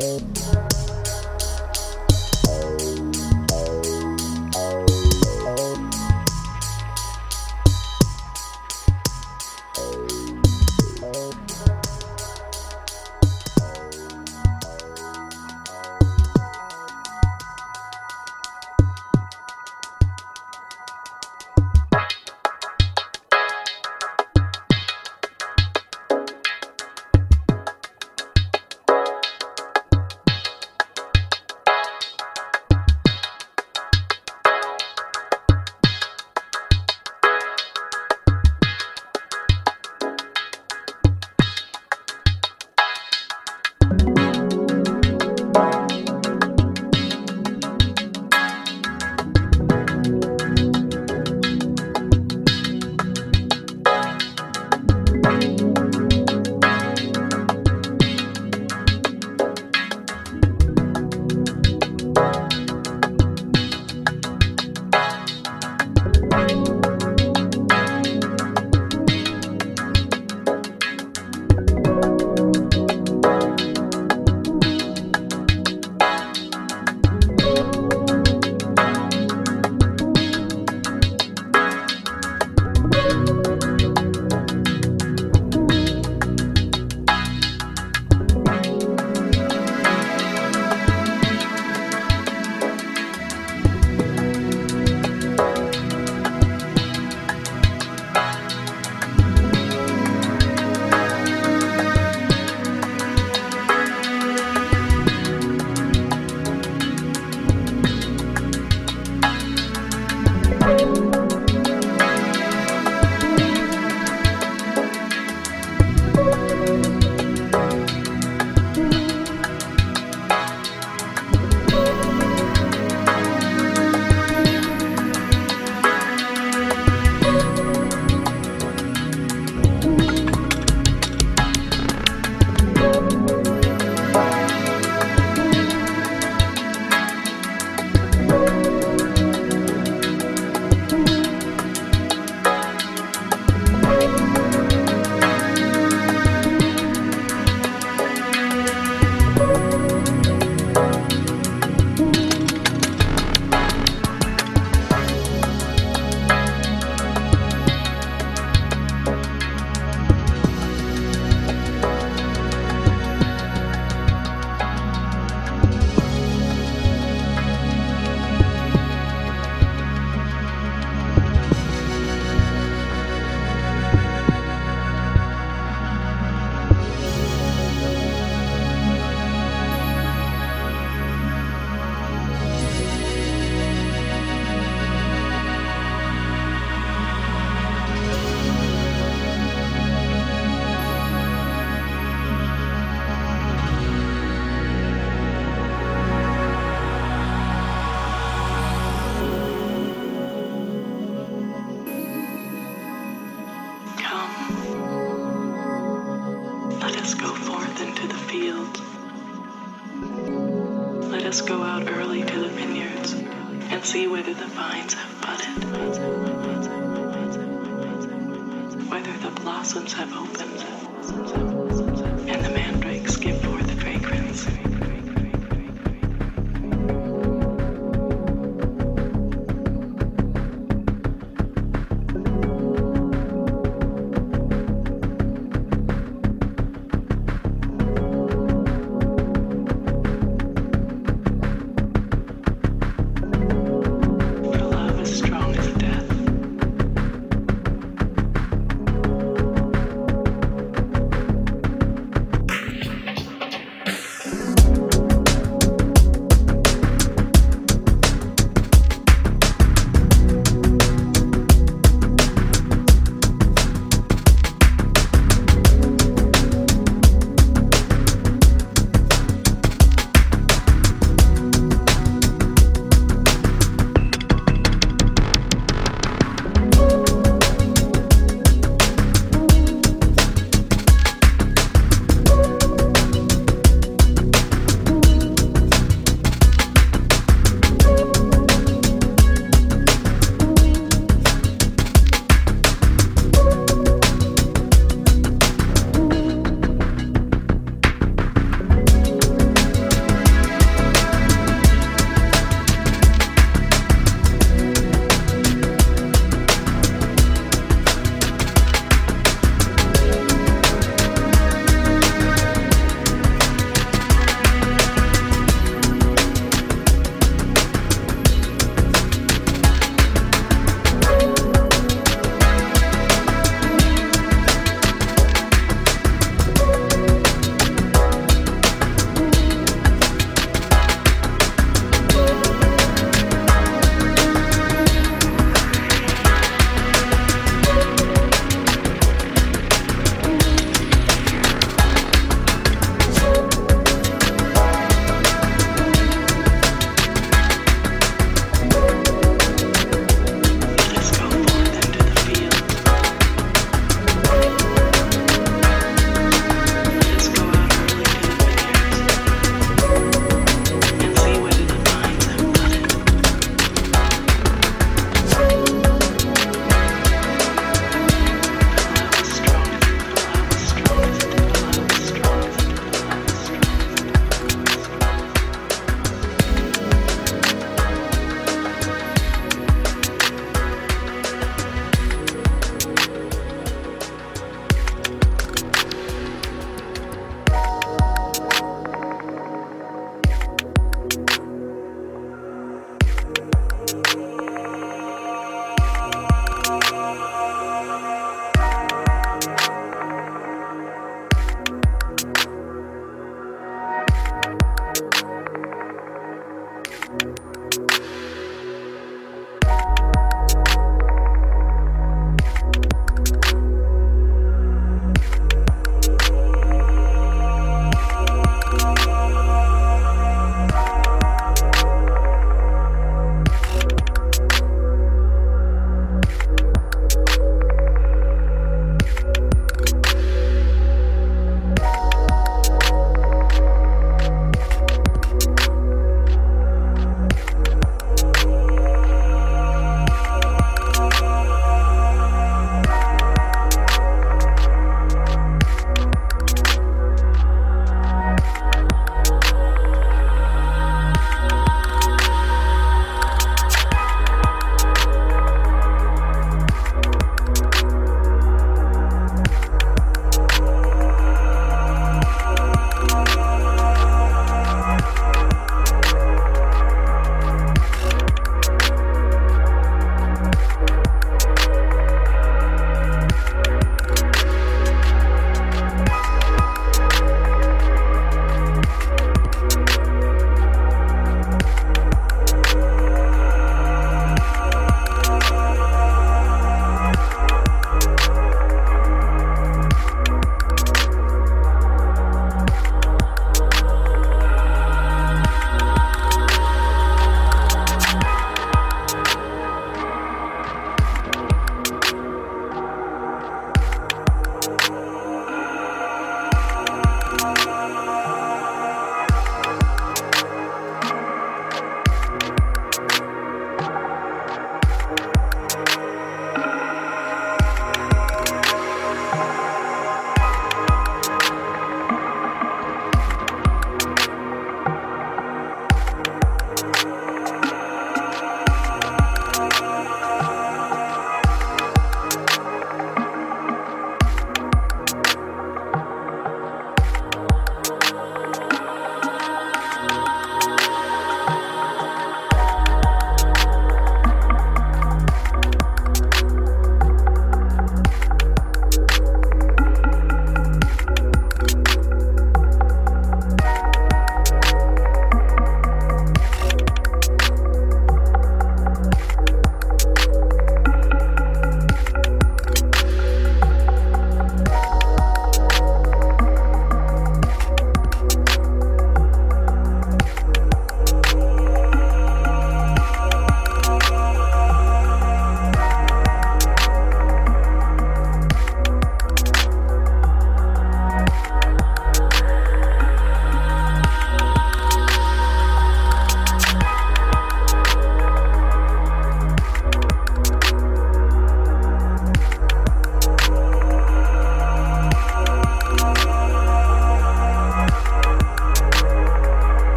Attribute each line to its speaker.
Speaker 1: Bye.